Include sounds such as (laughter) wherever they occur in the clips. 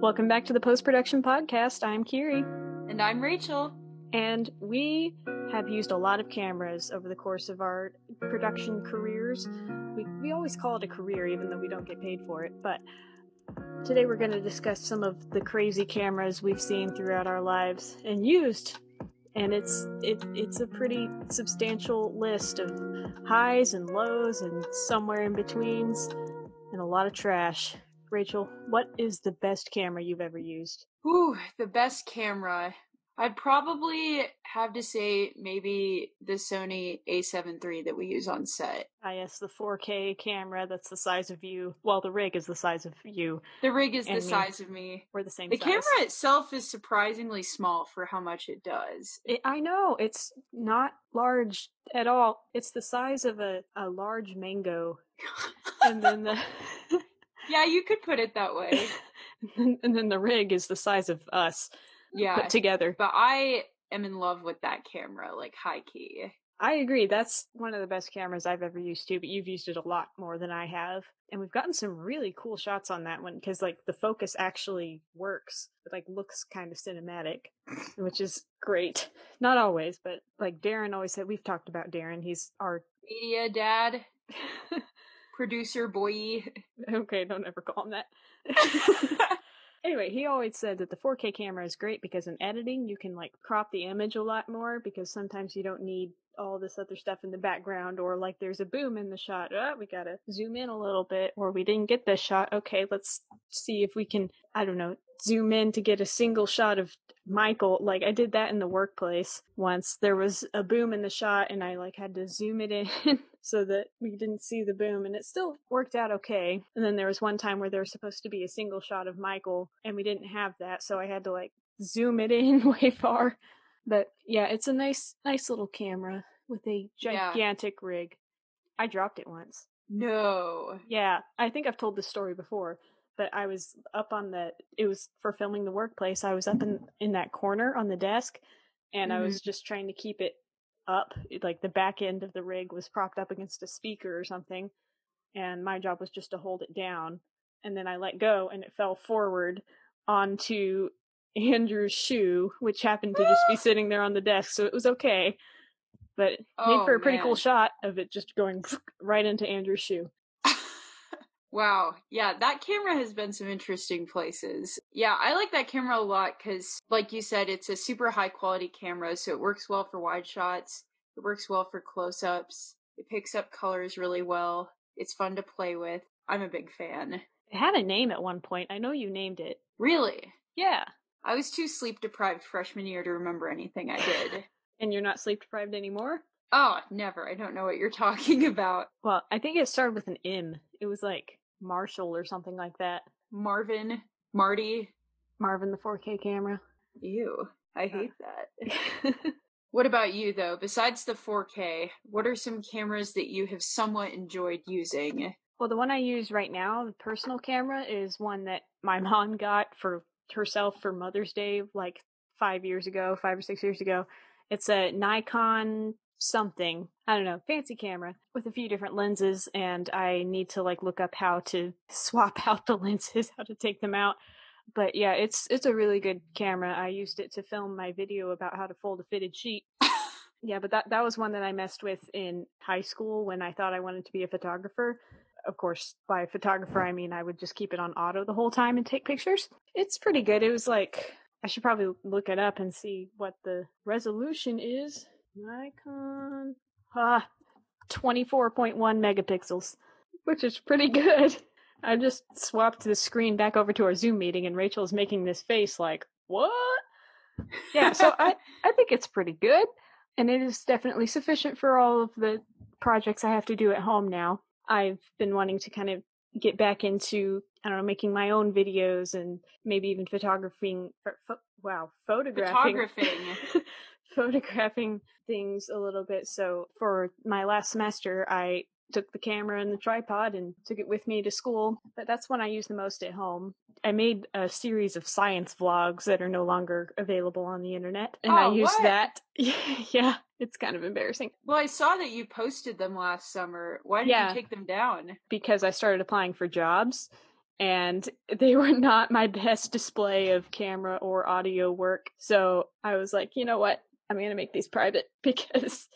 Welcome back to the Post Production Podcast. I'm Kiri. And I'm Rachel. And we have used a lot of cameras over the course of our production careers. We, we always call it a career, even though we don't get paid for it. But today we're going to discuss some of the crazy cameras we've seen throughout our lives and used. And it's it, it's a pretty substantial list of highs and lows and somewhere in betweens and a lot of trash. Rachel, what is the best camera you've ever used? Ooh, the best camera. I'd probably have to say maybe the Sony A7 III that we use on set. Ah, yes, the 4K camera that's the size of you. Well, the rig is the size of you. The rig is the me. size of me. We're the same The size. camera itself is surprisingly small for how much it does. It, I know, it's not large at all. It's the size of a, a large mango. (laughs) and then the Yeah, you could put it that way. (laughs) and then the rig is the size of us Yeah. put together. But I am in love with that camera, like high key. I agree. That's one of the best cameras I've ever used too, but you've used it a lot more than I have. And we've gotten some really cool shots on that one because like the focus actually works. It like looks kind of cinematic, which is great. Not always, but like Darren always said we've talked about Darren. He's our Media dad, (laughs) producer boy. (laughs) okay, don't ever call him that. (laughs) Anyway, he always said that the 4K camera is great because in editing you can like crop the image a lot more because sometimes you don't need all this other stuff in the background or like there's a boom in the shot. Oh, we gotta zoom in a little bit or we didn't get this shot. Okay, let's see if we can, I don't know, zoom in to get a single shot of Michael. Like I did that in the workplace once. There was a boom in the shot and I like had to zoom it in (laughs) so that we didn't see the boom and it still worked out okay. And then there was one time where there was supposed to be a single shot of Michael and we didn't have that, so I had to like zoom it in (laughs) way far. But yeah, it's a nice nice little camera with a Yeah. gigantic rig. I dropped it once. No. Yeah, I think I've told this story before, but I was up on the it was for filming the workplace. I was up in in that corner on the desk and I was mm-hmm. just trying to keep it up. It- Like the back end of the rig was propped up against a speaker or something, and my job was just to hold it down. And then I let go and it fell forward onto (laughs) Andrew's shoe, which happened to just be (laughs) sitting there on the desk, so it was okay. But made Oh, for a pretty cool shot of it just going (laughs) right into Andrew's shoe. Wow. Yeah, that camera has been some interesting places. Yeah, I like that camera a lot because, like you said, it's a super high quality camera, so it works well for wide shots. It works well for close ups. It picks up colors really well. It's fun to play with. I'm a big fan. It had a name at one point. I know you named it. Really? Yeah. I was too sleep deprived freshman year to remember anything I did. (laughs) And you're not sleep deprived anymore? oh, never. I don't know what you're (laughs) talking about. Well, I think it started with an M. It was like Marshall or something like that. Marvin, Marty. Marvin the 4K camera. Ew. I uh. hate that. (laughs) What about you, though? Besides the 4K, what are some cameras that you have somewhat enjoyed using? well, the one I use right now, the personal camera, is one that my (laughs) mom got for herself for Mother's Day like five years ago, five or six years ago. It's a Nikon something. I don't know, fancy camera with a few different lenses, and I need to like look up how to (laughs) swap out the lenses, how to take them out. But yeah, it's it's a really good camera. I used it to film my video about how to fold a fitted sheet. (laughs) Yeah, but that that was one that I messed with in high school when I thought I wanted to be a photographer. Of course, by photographer I mean I would just keep it on auto the whole time and take pictures. It's pretty good. It was like I should probably look it up and see what the resolution is. Nikon ah 24.1 megapixels, which is pretty good. I just swapped the screen back over to our Zoom meeting and Rachel's making this face like, "What?" Yeah, so I (laughs) I think it's pretty good and it is definitely sufficient for all of the projects I have to do at home now. I've been wanting to kind of get back into I don't know making my own videos and maybe even photographing pho- pho- wow photographing Photographing. (laughs) (laughs) photographing things a little bit so for my last semester I took the camera and the tripod and took it with me to school but that's when I use the most at home I made a series of science vlogs that are no longer available on the internet and I Oh, used what? that (laughs) yeah it's kind of embarrassing well, I saw that you posted them last summer. Why did Yeah. you take them down? because I started applying for jobs and they (laughs) were not my best display of camera or audio work. So I was like, you know what? I'm going to make these private (laughs) because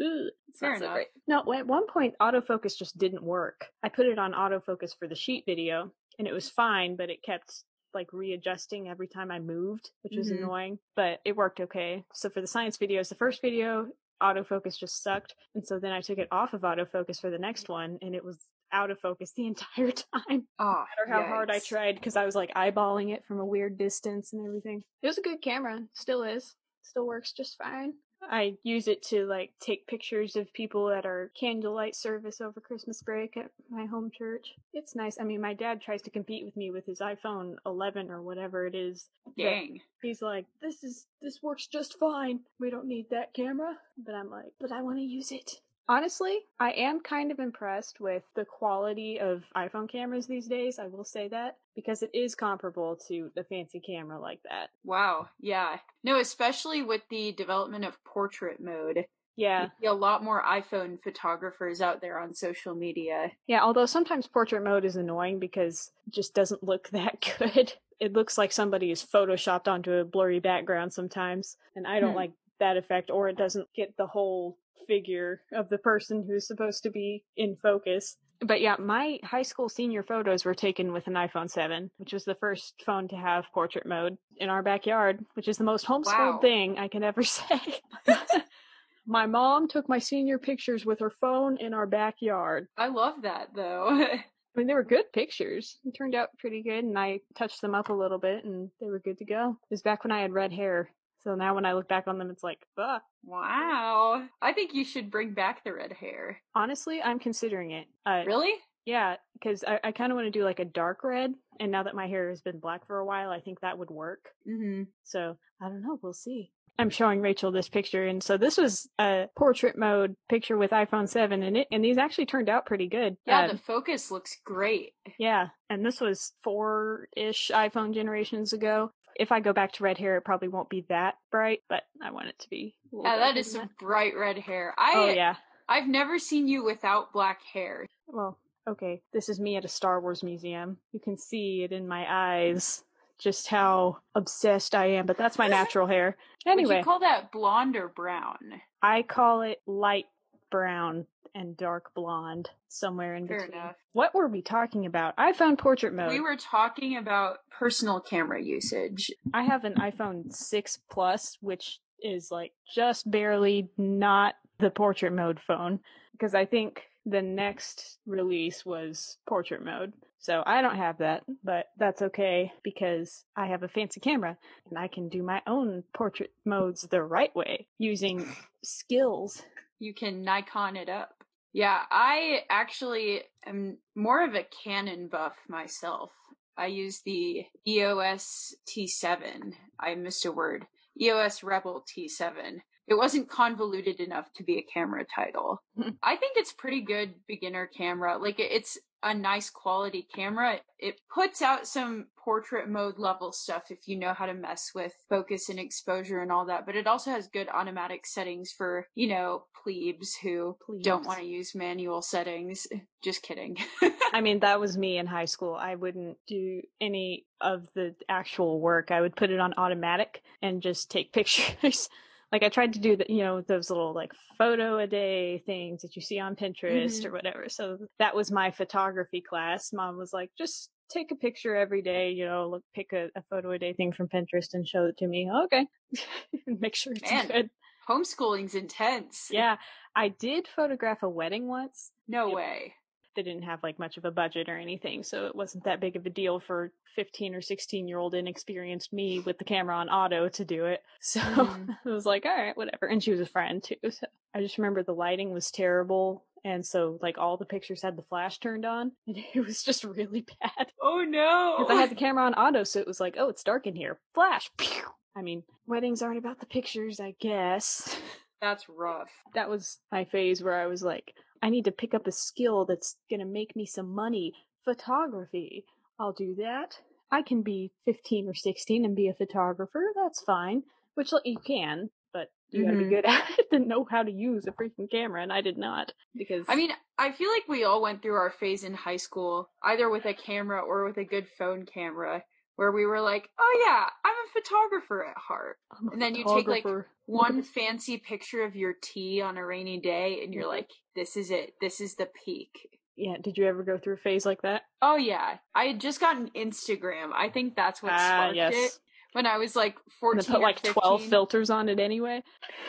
ugh, it's Fair not so enough. great. No, at one point, autofocus just didn't work. I put it on autofocus for the sheet video and it was fine, but it kept like readjusting every time I moved, which was Mhm. annoying, but it worked okay. So for the science videos, the first video, autofocus just sucked. And so then I took it off of autofocus for the next one and it was out of focus the (laughs) entire time Oh, no matter how hard I tried because I was like eyeballing it from a weird distance and everything. It was a good camera, still is, still works just fine. I use it to like take pictures of people at our candlelight service over Christmas break at my home church. It's nice. I mean, my dad tries to compete with me with his iPhone 11 or whatever it is. Dang. He's like, "This is this works just fine. We don't need that camera." But I'm like, "But I want to use it." Honestly, I am kind of impressed with the quality of iPhone cameras these days. I will say that because it is comparable to the fancy camera like that. Wow. Yeah. No, especially with the development of portrait mode. Yeah. You see a lot more iPhone photographers out there on social media. Yeah, although sometimes portrait mode is annoying because it just doesn't look (laughs) that good. It looks like somebody is photoshopped onto a blurry background sometimes, and I don't Hmm. like that effect, or it doesn't get the whole figure of the person who's supposed to be in focus. But yeah, my high school senior photos were taken with an iPhone 7, which was the first phone to have portrait mode in our backyard, which is the most homeschooled Wow. thing I can ever (laughs) say. (laughs) my mom took my senior pictures with her phone in our backyard. I love that though. (laughs) I mean, they were good pictures. It turned out pretty good, and I touched them up a little bit, and they were good to go. It was back when I had red hair, so now when I look back on them, it's like, ah. wow. I think you should bring back the red hair. Honestly, I'm considering it. Uh, Really? Yeah, because I, I kind of want to do like a dark red, and now that my hair has been black for a while, I think that would work. Mm-hmm. So I don't know. We'll see. I'm showing Rachel this picture, and so this was a portrait mode picture with iPhone 7, and it and these actually turned out pretty good. Yeah, Uh, the focus looks great. Yeah, and this was four ish iPhone generations ago. If I go back to red hair, it probably won't be that bright, but I want it to be. Yeah, that is some bright red hair. Oh, I Oh yeah. I've never seen you without black hair. Well, okay. This is me at a Star Wars museum. You can see it in my eyes, just how obsessed I am. But that's my (laughs) natural hair. Would Anyway, you call that blonde or brown? I call it light brown and dark blonde, somewhere in Fair between. enough. What were we talking about? iPhone portrait mode. We were talking about personal camera usage. I have an iPhone 6 Plus, which is like just barely not the portrait mode phone because I think the next release was portrait mode. So I don't have that, but that's okay because I have a fancy camera and I can do my own portrait modes the right way using (laughs) skills. You can Nikon it up. Yeah, I actually am more of a Canon buff myself. I use the EOS T7. I missed a word. EOS Rebel T7. It wasn't convoluted enough to be a camera title. (laughs) I think it's pretty good beginner camera. Like it's a nice quality camera. It puts out some portrait mode level stuff if you know how to mess with focus and exposure and all that, but it also has good automatic settings for, you know, plebes who don't want to use manual settings. (laughs) Just kidding. I mean, that was me in high school. I wouldn't do any of the actual work. I would put it on automatic and just take (laughs) pictures. Like I tried to do the, you know, those little like photo a day things that you see on Pinterest Mhm. or whatever. So that was my photography class. Mom was like, just take a picture every day, you know, look, pick a, a photo a day thing from Pinterest and show it to me. Okay. (laughs) Make sure it's Man. good. Homeschooling's intense. Yeah. I did photograph a wedding once No Yep. way. They didn't have like much of a budget or anything, so it wasn't that big of a deal for 15 or 16 year old inexperienced me with the camera on auto to do it. (laughs) So Mhm. it was like, all right, whatever. And she was a friend too. So I just remember the lighting was terrible. And so like all the pictures had the flash turned on (laughs) and it was just really bad. Oh no. Because I had the (laughs) camera on auto, so it was like, oh, it's dark in here. Flash. Pew! I mean, weddings aren't about the pictures, I guess. That's rough. that was my phase where I was like, I need to pick up a skill that's gonna make me some money. Photography. I'll do that. I can be 15 or 16 and be a photographer. That's fine. Which you can, but You got to Mhm. be good (laughs) at it to know how to use a freaking camera, and I did not because I mean, I feel like we all went through our phase in high school, either with a camera or with a good phone camera, where we were like, oh yeah, I'm a photographer at heart. And then you take, like. One (laughs) fancy picture of your tea on a rainy day, and you're Mhm. like, this is it. This is the peak. yeah. Did you ever go through a phase like that? Oh yeah, I had just gotten Instagram. I think that's what ah, sparked yes. it when I was like And 14 then put like twelve filters on it anyway.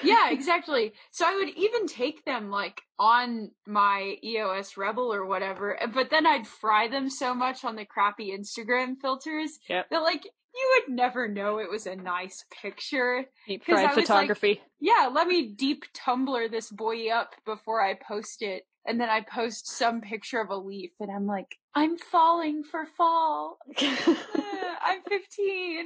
Yeah, exactly. So I would even take them like on my EOS Rebel or whatever, eh, but then I'd fry them so much on the crappy Instagram filters Yep. that like you would never know it was a nice picture. Deep fried was like- photography. Yeah, let me deep Tumblr this boy up before I post it. And then I post some picture of a leaf and I'm like, I'm falling for fall. Uh, (laughs) I'm 15.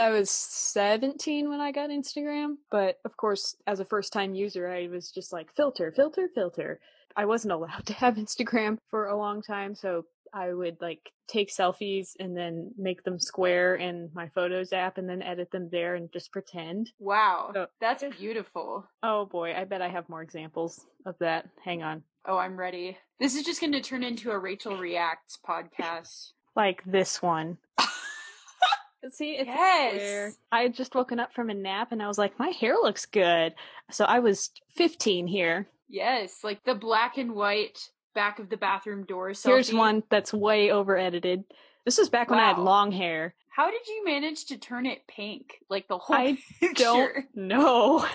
I was 17 when I got Instagram, but of course, as a first time user, I was just like filter, filter, filter. I wasn't allowed (laughs) to have Instagram for a long time, so I would like take selfies and then make them square in my photos app and then edit them there and just pretend. wow, So- that's beautiful. Oh boy, I bet I have more examples of that. Hang on. Oh, I'm ready. This is just going to turn into a Rachel Reacts podcast. Like this one. (laughs) See, it's Yes. I had just woken up from a nap and I was like, my hair looks good. So I was 15 here. Yes, like the black and white back of the bathroom door selfie. Here's one that's way over edited. This was back when I had long hair. How did you manage to turn it pink? Like the whole I (laughs) picture. Don't know.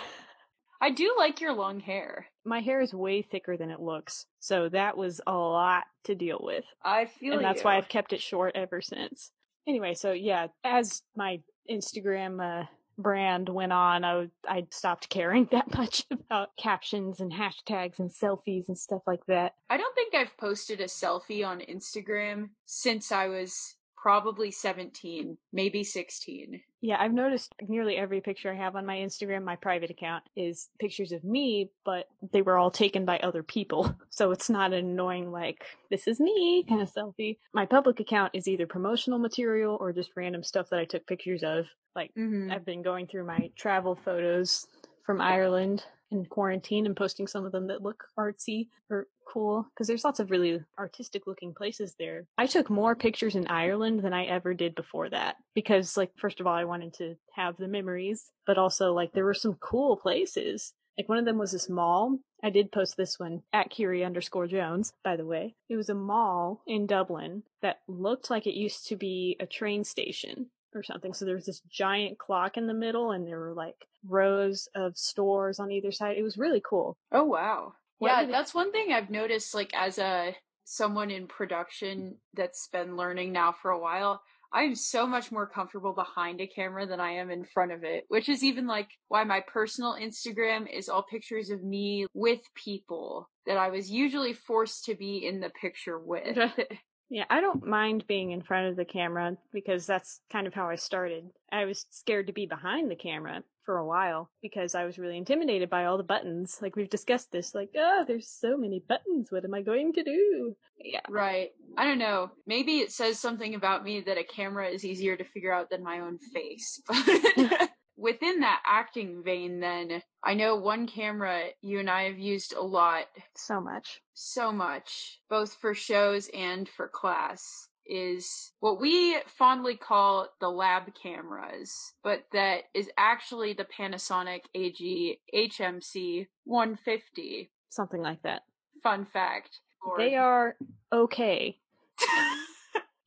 I do like your long hair. My hair is way thicker than it looks. So that was a lot to deal with. I feel and that's you. why I've kept it short ever since. Anyway, so yeah, as my Instagram uh, brand went on, I, I stopped caring (laughs) that much about captions and hashtags and selfies and stuff like that. I don't think I've posted a selfie on Instagram since I was probably 17, maybe 16. Yeah, I've noticed nearly every picture I have on my Instagram, my private account, is pictures of me, but they were all taken by other people. (laughs) So it's not an annoying, like, this is me kind of selfie. My public account is either promotional material or just random stuff that I took pictures of. Like, Mm-hmm. I've been going through my travel photos from Ireland in quarantine and posting some of them that look artsy or cool because there's lots of really artistic looking places there. I took more pictures in Ireland than I ever did before that because like first of all I wanted to have the memories, but also like there were some cool places. Like one of them was this mall. I did post this one at Kiri underscore Jones, by the way. It was a mall in Dublin that looked like it used to be a train station or something. So there was this giant clock in the middle and there were like rows of stores on either side. It was really cool. Oh wow. What yeah, that's one thing I've noticed like as a someone in production that's been learning now for a while. I'm so much more comfortable behind a camera than I am in front of it, which is even like why my personal Instagram is all pictures of me with people that I was usually forced to be in the picture with. (laughs) (laughs) Yeah, I don't mind being in front of the camera because that's kind of how I started. I was scared to be behind the camera for a while because I was really intimidated by all the buttons. Like we've discussed this, like, oh, there's so many buttons. What am I going to do? Yeah. Right. I don't know. Maybe it says something about me that a camera is easier to figure out than my own face. (laughs) But within that acting vein, then, I know one camera you and I have used a lot, So much. so much, both for shows and for class, is what we fondly call the lab cameras, but that is actually the Panasonic AG HMC 150. Something like that. Fun fact. Or- They are okay. (laughs)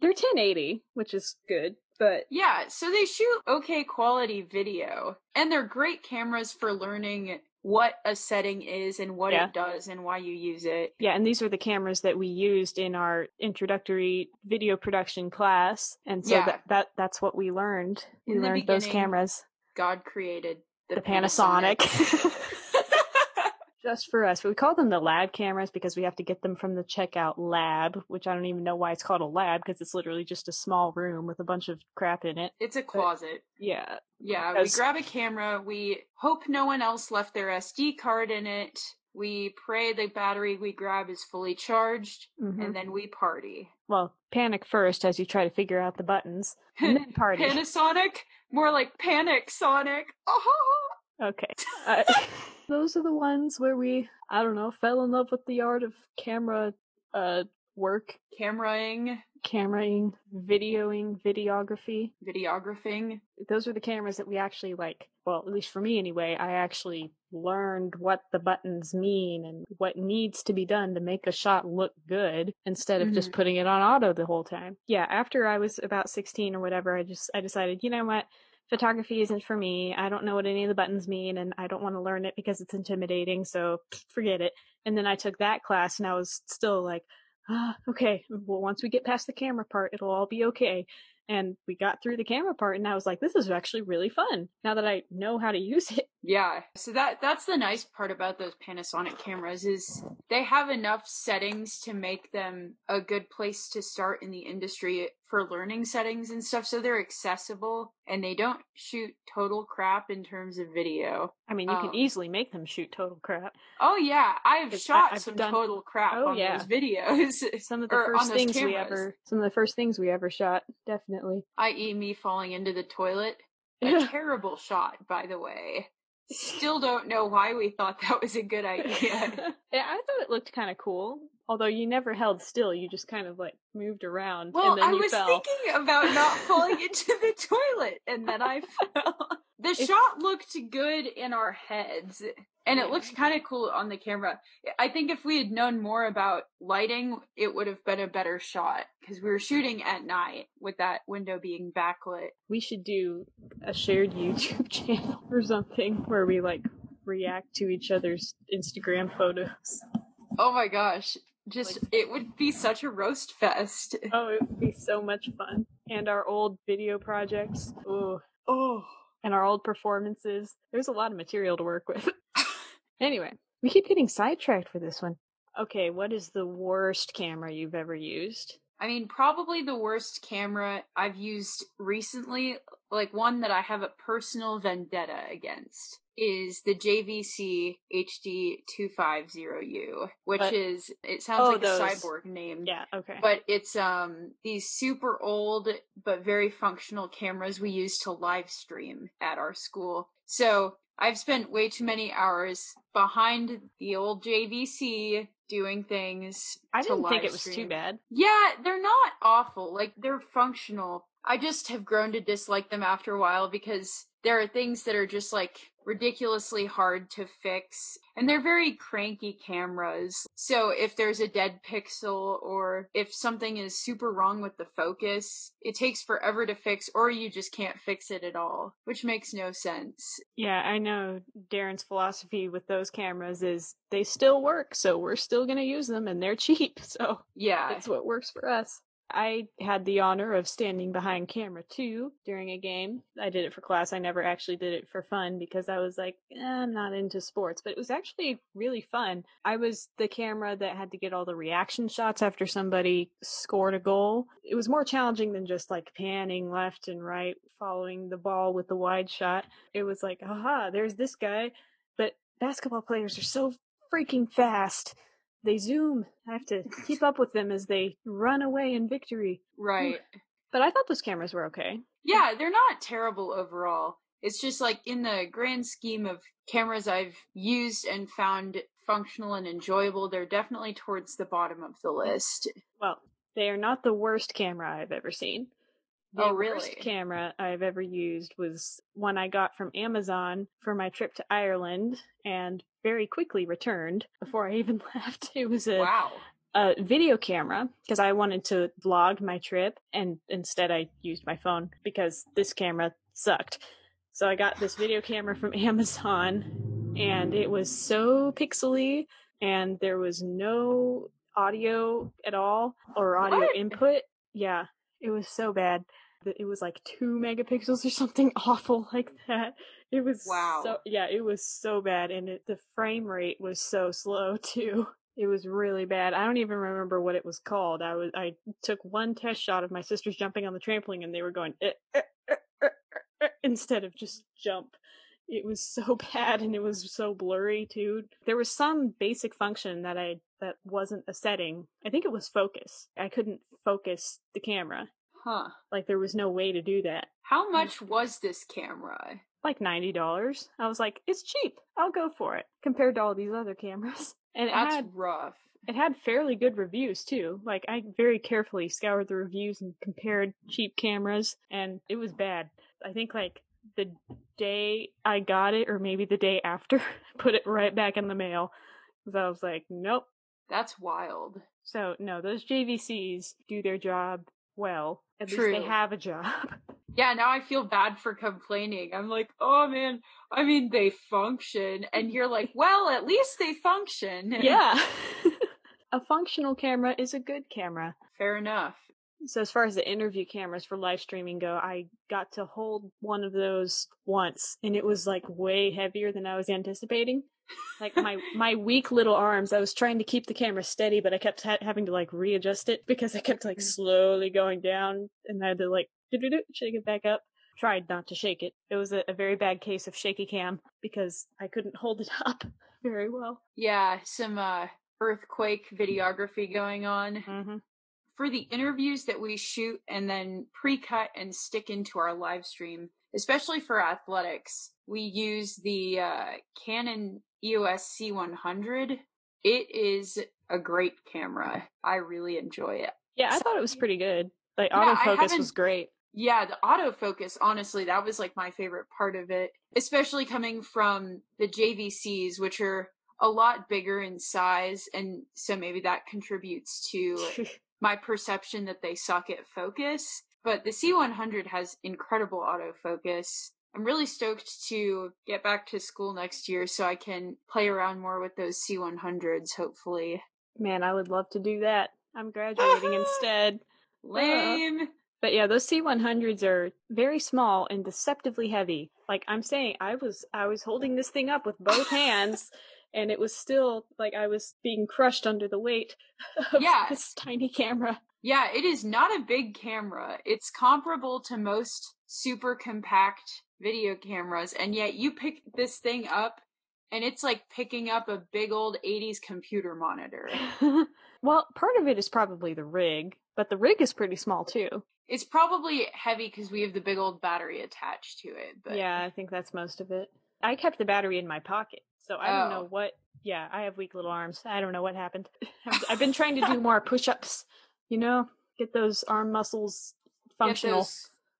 They're 1080, which is good, but Yeah, so they shoot okay quality video, and they're great cameras for learning what a setting is and what Yeah. it does and why you use it. Yeah, and these are the cameras that we used in our introductory video production class, and so Yeah. that, that that's what we learned. We learned those cameras, God created the, the Panasonic, (laughs) just for us. We call them the lab cameras because we have to get them from the checkout lab, which I don't even know why it's called a lab because it's literally just a small room with a bunch of crap in it. it's a closet. Yeah, Yeah, we grab a camera, we hope no one else left their SD card in it. We pray the battery we grab is fully charged, mhm. and then we party. well, panic first as you try to figure out the buttons, and then (laughs) party. Panasonic? More like Panic Sonic. (laughs) Oh! Okay. (laughs) Uh, those are the ones where we, I don't know, fell in love with the art of camera uh work, Cameraing, cameraing, videoing, videography. videographing. Those are the cameras that we actually like. Well, at least for me anyway, I actually learned what the buttons mean and what needs to be done to make a shot look good instead of just Mhm. putting it on auto the whole time. Yeah, after I was about 16 or whatever, I just I decided, you know what? Photography isn't for me. I don't know what any of the buttons mean and I don't want to learn it because it's intimidating, so forget it. And then I took that class and I was still like, ah, okay, well, once we get past the camera part, it'll all be okay. And we got through the camera part, and I was like, this is actually really fun now that I know how to (laughs) use it. Yeah. So that that's the nice part about those Panasonic cameras is they have enough settings to make them a good place to start in the industry for learning settings and stuff so they're accessible and they don't shoot total crap in terms of video. I mean, you Um, can easily make them shoot total crap. Oh yeah, i've shot I've some done- total crap Oh, on yeah. those videos. (laughs) Some of the first things we ever, some of the first things we ever shot, definitely. i.e. me falling into the toilet. (laughs) A terrible shot, by the way. Still don't know why we thought that was a good idea. (laughs) yeah, I thought it looked kind of cool. Although you never held still, you just kind of like moved around Well, and then I you was fell. thinking about not falling (laughs) into the toilet, and then I fell. The It's- shot looked good in our heads, and it looked kind of cool on the camera. I think if we had known more about lighting, it would have been a better shot because we were shooting at night with that window being backlit. We should do a shared YouTube (laughs) channel or something where we like react to each other's Instagram photos. Oh my gosh. Just, it would be such a roast fest. (laughs) Oh, it would be so much fun. And our old video projects. Ooh. Oh. And our old performances. There's a lot of material to work with. (laughs) (laughs) anyway, we keep getting sidetracked for this one. Okay, what is the worst camera you've ever used? I mean, probably the worst camera I've used recently, like one that I have a personal vendetta against, is the JVC HD250U, which But- is, it sounds Oh, like those- a cyborg name. Yeah, okay. But it's um these super old but very functional cameras we use to live stream at our school. So I've spent way too many hours behind the old JVC doing things. I didn't think it was too bad. Yeah, they're not awful. Like they're functional. I just have grown to dislike them after a while because there are things that are just like ridiculously hard to fix and they're very cranky cameras. So if there's a dead pixel or if something is super wrong with the focus, it takes forever to fix or you just can't fix it at all, which makes no sense. Yeah, I know Darren's philosophy with those cameras is they still work, so we're still going to use them and they're (laughs) cheap. So Yeah. that's what works for us. I had the honor of standing behind camera two during a game. I did it for class. I never actually did it for fun because I was like, eh, I'm not into sports, but it was actually really fun. I was the camera that had to get all the reaction shots after somebody scored a goal. It was more challenging than just like panning left and right, following the ball with the wide shot. It was like, aha, there's this guy. But basketball players are so freaking fast they zoom. I have to keep up with them as they run away in victory. Hmm. Right. But I thought those cameras were okay. Yeah, they're not terrible overall. It's just like in the grand scheme of cameras I've used and found functional and enjoyable, they're definitely towards the bottom of the list. Well, they are not the worst camera I've ever seen. Oh, the Oh, worst really? camera I've ever used was one I got from Amazon for my trip to Ireland and very quickly returned before I even (laughs) left. It was a Wow. a video camera because I wanted to vlog my trip, and instead I used my phone because this camera sucked. So I got this video camera from (laughs) Amazon, and it was so pixely, and there was no audio at all or audio What? input. Yeah, it was so bad. that It was like two megapixels or something (laughs) awful like that. It was Wow. so yeah, it was so bad, and it, the frame rate was so slow too. It was really bad. I don't even remember what it was called. I was I took one test shot of my sisters jumping on the trampoline, and they were going eh, eh, eh, eh, eh, eh, instead of just jump. It was so (laughs) bad, and it was so blurry too. There was some basic function that I that wasn't a setting. I think it was focus. I couldn't focus the camera. Huh. Like there was no way to do that. How much was this camera? like $90. I was like, it's cheap. I'll go for it compared to all these other cameras. (laughs) And it That's had rough. it had fairly good reviews too. Like I very carefully scoured the reviews and compared cheap cameras and it was bad. I think like the day I got it or maybe the day after (laughs) put it right back in the mail cuz I was like, nope. That's wild. So, no, those JVCs do their job well. At least they have a job. (laughs) Yeah, now I feel bad for complaining. I'm like, oh man, I mean, they function. And you're like, well, at least they function. yeah. (laughs) a functional camera is a good camera. Fair enough. So as far as the interview cameras for live streaming go, I got to hold one of those once and it was like way heavier than I was anticipating. Like my my weak little arms, I was trying to keep the camera steady, but I kept ha- having to like readjust it because I kept like slowly going down and I had to like shake it back up. Tried not to shake it. It was a, a very bad case of shaky cam because I couldn't hold it (laughs) up very well. Yeah, some uh, earthquake videography going on. Mm-hmm. For the interviews that we shoot and then pre cut and stick into our live stream, especially for athletics, we use the uh, Canon EOS C100. It is a great camera. I really enjoy it. Yeah, I So- thought it was pretty good. Like Yeah, autofocus was great. Yeah, the autofocus, honestly, that was like my favorite part of it, especially coming from the JVCs, which are a lot bigger in size. And so maybe that contributes to (laughs) my perception that they suck at focus. But the C100 has incredible autofocus. I'm really stoked to get back to school next year so I can play around more with those C100s, hopefully. Man, I would love to do that. I'm graduating (laughs) instead. Lame. But yeah, those C100s are very small and deceptively heavy. Like I'm saying, I was I was holding this thing up with both hands and it was still like I was being crushed under the weight (laughs) of Yeah. this tiny camera. Yeah, it is not a big camera. It's comparable to most super compact video cameras, and yet you pick this thing up and it's like picking up a big old 80s computer monitor. (laughs) well, part of it is probably the rig, but the rig is pretty small too. It's probably heavy because we have the big old battery attached to it, but Yeah, I think that's most of it. I kept the battery in my pocket, so I don't know Oh. what. Yeah, I have weak little arms. I don't know what happened. (laughs) I've- been trying to do more push-ups. You know, get those arm muscles functional.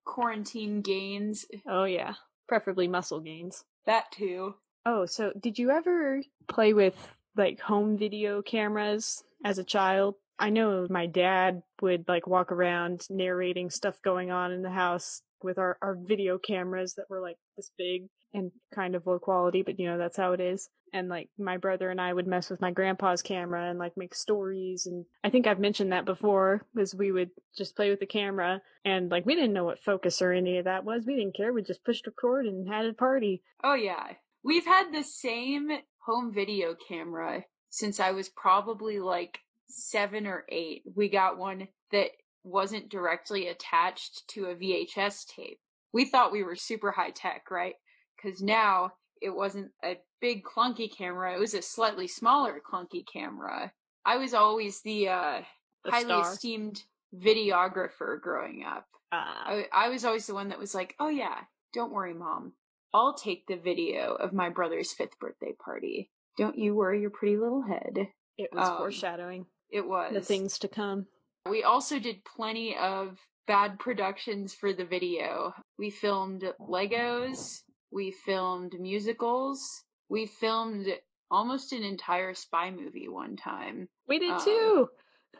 quarantine gains. Oh yeah, preferably muscle gains. That too. Oh, so did you ever play with like home video cameras as a child? I know my dad would like walk around narrating stuff going on in the house with our, our video cameras that were like this big and kind of low quality, but you know, that's how it is. And like my brother and I would mess with my grandpa's camera and like make stories. And I think I've mentioned that before because we would just play with the camera and like we didn't know what focus or any of that was. We didn't care. We just pushed record and had a party. Oh yeah. We've had the same home video camera since I was probably like seven or eight. We got one that wasn't directly attached to a VHS tape. We thought we were super high tech, right? Because now it wasn't a big clunky camera, it was a slightly smaller clunky camera. I was always the uh The highly star. esteemed videographer growing up. Ah. I, I was always the one that was like, "Oh yeah, don't worry, mom. I'll take the video of my brother's fifth birthday party. Don't you worry your pretty little head." It was Um, foreshadowing It was the things to come. We also did plenty of bad productions for the video. We filmed Legos. We filmed musicals. We filmed almost an entire spy movie one time. We did um, too.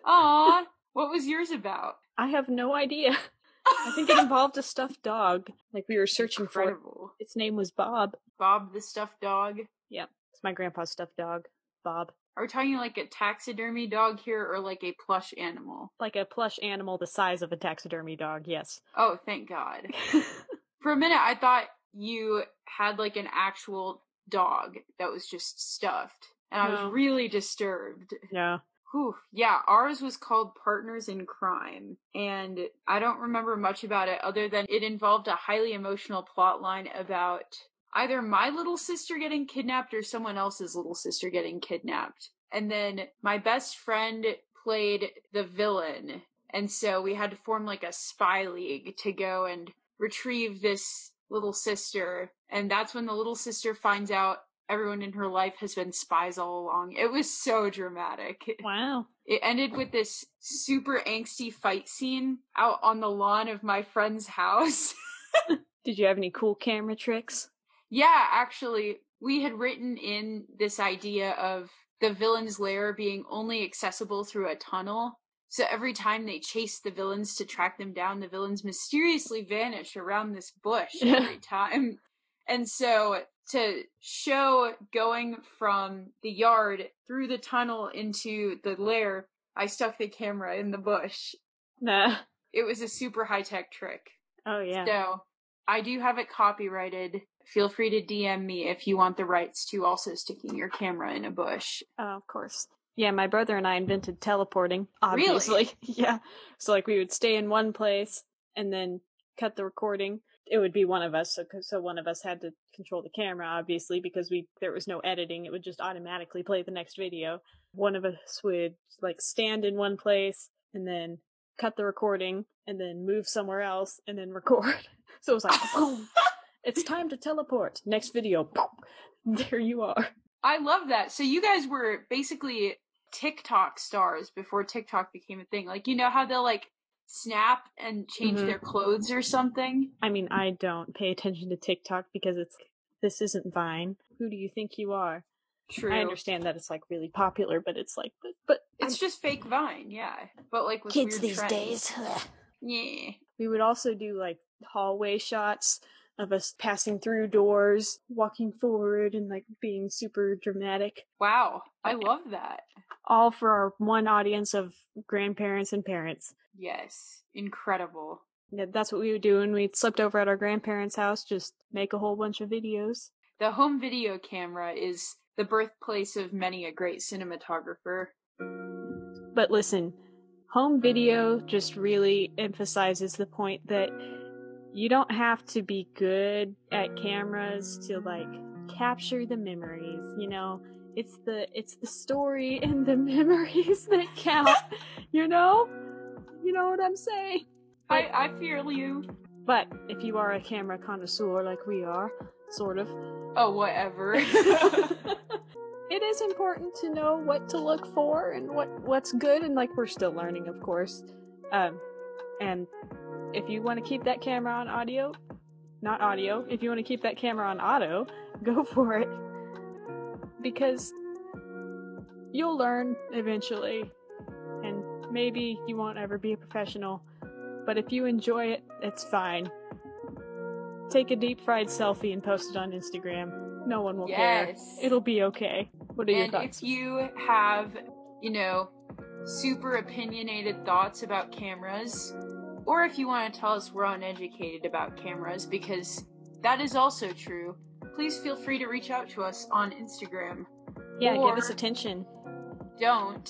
Aw, (laughs) what was yours about? I have no idea. I think it (laughs) involved a stuffed dog. Like we were searching for it. Its name was Bob. Bob the stuffed dog. Yeah, it's my grandpa's stuffed dog, Bob. Are we talking like a taxidermy dog here or like a plush animal? Like a plush animal the size of a taxidermy dog, yes. Oh, thank God. (laughs) For a minute, I thought you had like an actual dog that was just stuffed. And I was really disturbed. yeah. Whew. Yeah, ours was called Partners in Crime. And I don't remember much about it other than it involved a highly emotional plot line about either my little sister getting kidnapped or someone else's little sister getting kidnapped. And then my best friend played the villain. And so we had to form like a spy league to go and retrieve this little sister, and that's when the little sister finds out everyone in her life has been spies all along. It was so dramatic. Wow. It ended with this super angsty fight scene out on the lawn of my friend's house. (laughs) Did you have any cool camera tricks? yeah, actually, we had written in this idea of the villain's lair being only accessible through a tunnel. So every time they chase the villains to track them down, the villains mysteriously vanish around this bush (laughs) every time. And so to show going from the yard through the tunnel into the lair, I stuck the camera in the bush. Nah. It was a super high tech trick. Oh yeah. So I do have it copyrighted. Feel free to DM me if you want the rights to also sticking your camera in a bush. Oh, of course. Yeah, my brother and I invented teleporting. Really? Obviously. (laughs) yeah. So like we would stay in one place and then cut the recording. It would be one of us, so so one of us had to control the camera, obviously, because we there was no editing. It would just automatically play the next video. One of us would like stand in one place and then cut the recording and then move somewhere else and then record. (laughs) So it was like, (laughs) boom, it's time to teleport. Next video, boom, there you are. I love that. So you guys were basically TikTok stars before TikTok became a thing. Like you know how they'll like snap and change Mhm. their clothes or something? I mean, I don't pay attention to TikTok because it's this isn't Vine. Who do you think you are? True. I understand that it's like really popular, but it's like, but, but It's just fake Vine, yeah. But like with kids weird these trends. days. Yeah. we would also do like hallway shots of us passing through doors, walking forward, and like being super dramatic. Wow. I love that. All for our one audience of grandparents and parents. Yes. Incredible. Yeah, That's what we would do when we slept over at our grandparents' house. Just make a whole bunch of videos. The home video camera is the birthplace of many a great cinematographer. But listen, home video just really emphasizes the point that you don't have to be good at cameras to like capture the memories, you know? It's the it's the story (laughs) and the memories that count, (laughs) you know? You know what I'm saying? I, I feel you. But if you are a camera connoisseur like we are, sort of, Oh, whatever. (laughs) it is important to know what to look for and what what's good and like we're still learning of course um and if you want to keep that camera on audio not audio if you want to keep that camera on auto (laughs) go for it because you'll learn eventually and maybe you won't ever be a professional but if you enjoy it it's fine take a deep fried selfie and post it on instagram no one will care. It'll be okay. What are your and thoughts? if you have, you know, super opinionated thoughts about cameras, or if you want to tell us we're uneducated about cameras, because that is also true, please feel free to reach out to us on Instagram. yeah, give us attention. Don't,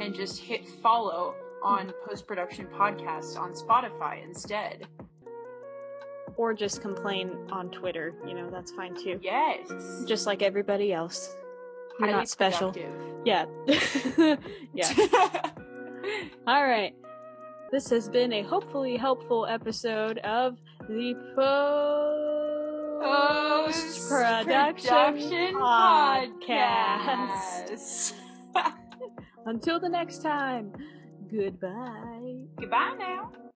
and just hit follow on Post Production Podcast on Spotify instead. Or just complain on Twitter. You know, that's fine too. Yes. Just like everybody else. You're Highly not special. productive. Yeah. (laughs) yeah. (laughs) All right. This has been a hopefully helpful episode of the Post Production podcast. (laughs) Until the next time, goodbye. Goodbye now.